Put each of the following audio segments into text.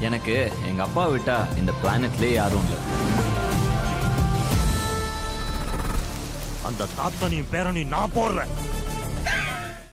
எனக்கு எங்க அப்பா விட்டா இந்த பிளானட்லயே யாரும் இல்லை. அந்த தாத்தனையும் பேரனையும் நான் போடுறேன்.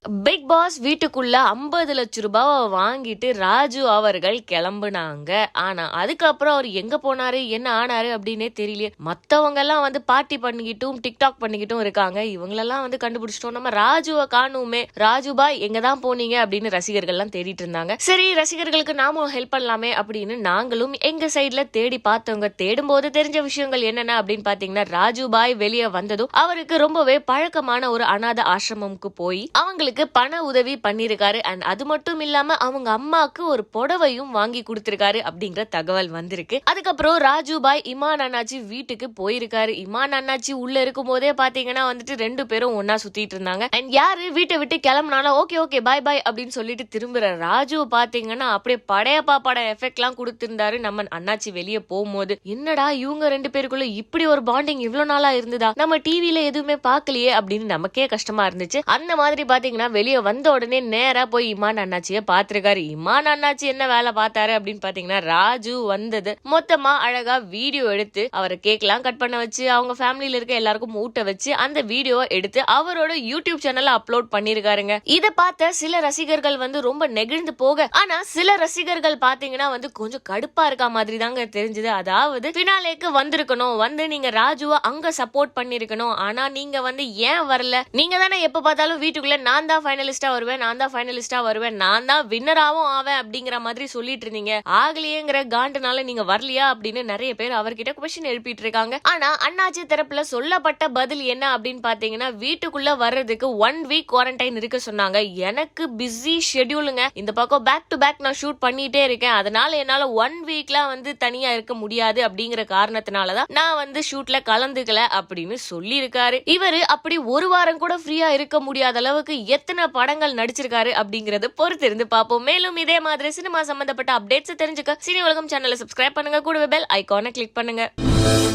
பிக் பாஸ் வீட்டுக்குள்ள ஐம்பது லட்ச ரூபாவை வாங்கிட்டு ராஜு அவர்கள் கிளம்புனாங்க. ஆனா அதுக்கப்புறம் அவர் எங்க போனாரு என்ன ஆனாரு அப்படின்னே தெரியல மத்தவங்க எல்லாம் வந்து பார்ட்டி பண்ணிக்கிட்டும் டிக்டாக் பண்ணிக்கிட்டும் இருக்காங்க. இவங்களெல்லாம் வந்து கண்டுபிடிச்சிட்டோம். நம்ம ராஜுவை காணுமே. ராஜு பாய் எங்க தான் போனீங்க அப்படின்னு ரசிகர்கள்லாம் தேடிட்டு இருந்தாங்க. சரி ரசிகர்களுக்கு நாமும் ஹெல்ப் பண்ணலாமே அப்படின்னு நாங்களும் எங்க சைட்ல தேடி பார்த்தவங்க தேடும் போது தெரிஞ்ச விஷயங்கள் என்னென்ன அப்படின்னு பாத்தீங்கன்னா ராஜு பாய் வெளியே வந்ததும் அவருக்கு ரொம்பவே பழக்கமான ஒரு அனாதை ஆசிரமம்க்கு போய் அவங்களுக்கு பண உதவி பண்ணியிருக்காரு அண்ட் அது மட்டும் இல்லாம அவங்க அம்மாக்கு ஒரு புடவையும் வாங்கி கொடுத்திருக்காரு அப்படிங்கிற தகவல் வந்திருக்கு. அதுக்கப்புறம் ராஜு பாய் இமான் அண்ணாச்சி வீட்டுக்கு போயிருக்காரு. இமான் அண்ணாச்சி உள்ள இருக்கும் போதே பாத்தீங்கன்னா வந்துட்டு ரெண்டு பேரும் ஒன்னா சுத்திட்டு இருந்தாங்க. அண்ட் யாரு? வீட்டை விட்டு கிளம்புனாலும் ஓகே ஓகே பாய் பாய் அப்படின்னு சொல்லிட்டு திரும்புற ராஜு பாத்தீங்கன்னா அப்படியே படையப்பா பட எஃபெக்ட் எல்லாம் கொடுத்திருந்தாரு நம்ம அண்ணாச்சி வெளியே போகும்போது. என்னடா இவங்க ரெண்டு பேருக்குள்ள இப்படி ஒரு பாண்டிங் இவ்வளவு நாளா இருந்ததா? நம்ம டிவில எதுவுமே பார்க்கலையே அப்படின்னு நமக்கே கஷ்டமா இருந்துச்சு. அந்த மாதிரி பாத்தீங்கன்னா வெளியே வந்த உடனே நேராக போய் இமான் அண்ணாச்சியை பார்த்துருக்காரு. இமான் அண்ணாச்சி என்ன வேலை பார்த்தாரு அப்படின்னு பார்த்தீங்கன்னா ராஜு வந்தது. மொத்தமா அழகா வீடியோ எடுத்து அவரை கேக்லாம் கட் பண்ண வச்சு அவங்க ஃபேமிலியில இருக்க எல்லாருக்கும் ஊட்ட வச்சு அந்த வீடியோவை எடுத்து அவரோட யூடியூப் சேனல்ல அப்லோட் பண்ணிருக்காருங்க. இதை பார்த்த சில ரசிகர்கள் வந்து ரொம்ப நெகிழ்ந்து போக ஆனா சில ரசிகர்கள் பாத்தீங்கன்னா வந்து கொஞ்சம் கடுப்பா இருக்கா மாதிரி தாங்க தெரிஞ்சது. அதாவது பினாலேக்கு வந்திருக்கணும். வந்து நீங்க ராஜுவை அங்க சப்போர்ட் பண்ணிருக்கணும். ஆனா நீங்க வந்து ஏன் வரல? நீங்க தானே எப்ப பார்த்தாலும் வீட்டுக்குள்ள நான் தான் ஃபைனலிஸ்டா வருவேன் நான் தான் ஃபைனலிஸ்டா வருவேன் நான் தான் வின்னராகவும் ஆவேன் அப்படிங்கிற மாதிரி சொல்லிட்டு இருந்தீங்க. ஆகலையேங்கிற காண்டுனால நீங்க வரலையா அப்படின்னு நிறைய பேர் அவர்கிட்ட கொஸ்டின் எழுப்பிட்டு இருக்காங்க. ஆனா அண்ணாச்சி தரப்புல சொல்லப்பட்ட பதில் என்ன அப்படின்னு பாத்தீங்கன்னா வீட்டுக்குள்ள வர்றதுக்கு ஒன் வீக் குவாரண்டைன் இருக்க சொன்னாங்க. எனக்கு பிஸி ஷெட்யூலுங்க இந்த பக்கம் பேக் டு பேக் நான் ஷூட் பண்ணிட்டே இருக்கேன். அதனால என்னால ஒன் வீக்லாம் வந்து தனியா இருக்க முடியாது அப்படிங்கிற காரணத்தினாலதான் நான் வந்து ஷூட்ல கலந்துக்கல அப்படின்னு சொல்லியிருக்காரு. இவரு அப்படி ஒரு வாரம் கூட ஃப்ரீயா இருக்க முடியாத அளவுக்கு எத்தனை படங்கள் நடிச்சிருக்காரு அப்படிங்கறத பொறுத்திருந்து பார்ப்போம். மேலும் இதே மாதிரி சினிமா சம்பந்தப்பட்ட அப்டேட்ஸ் தெரிஞ்சுக்க சினி உலகம் சேனலை சப்ஸ்கிரைப் பண்ணுங்க. கூடவே பெல் ஐகானை கிளிக் பண்ணுங்க.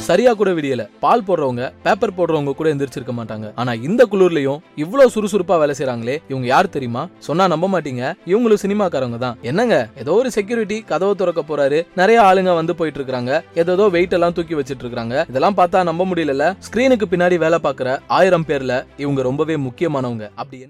சரியா கூட விடியல. பால் போடுறவங்க பேப்பர் போடுறவங்க கூட எந்திரிச்சிருக்க மாட்டாங்க. ஆனா இந்த குளிர்லயும் இவ்வளவு சுறுசுறுப்பா வேலை செய்யறாங்களே இவங்க யார் தெரியுமா? சொன்னா நம்ப மாட்டீங்க. இவங்களும் சினிமாக்காரங்க தான். என்னங்க? ஏதோ ஒரு செக்யூரிட்டி கதவை திறக்க போறாரு. நிறைய ஆளுங்க வந்து போயிட்டு இருக்காங்க ஏதோ வெயிட் எல்லாம் தூக்கி வச்சிட்டு இருக்காங்க இதெல்லாம் பார்த்தா நம்ப முடியல ஸ்கிரீனுக்கு பின்னாடி வேலை பார்க்குற ஆயிரம் பேர்ல இவங்க ரொம்பவே முக்கியமானவங்க. அப்படி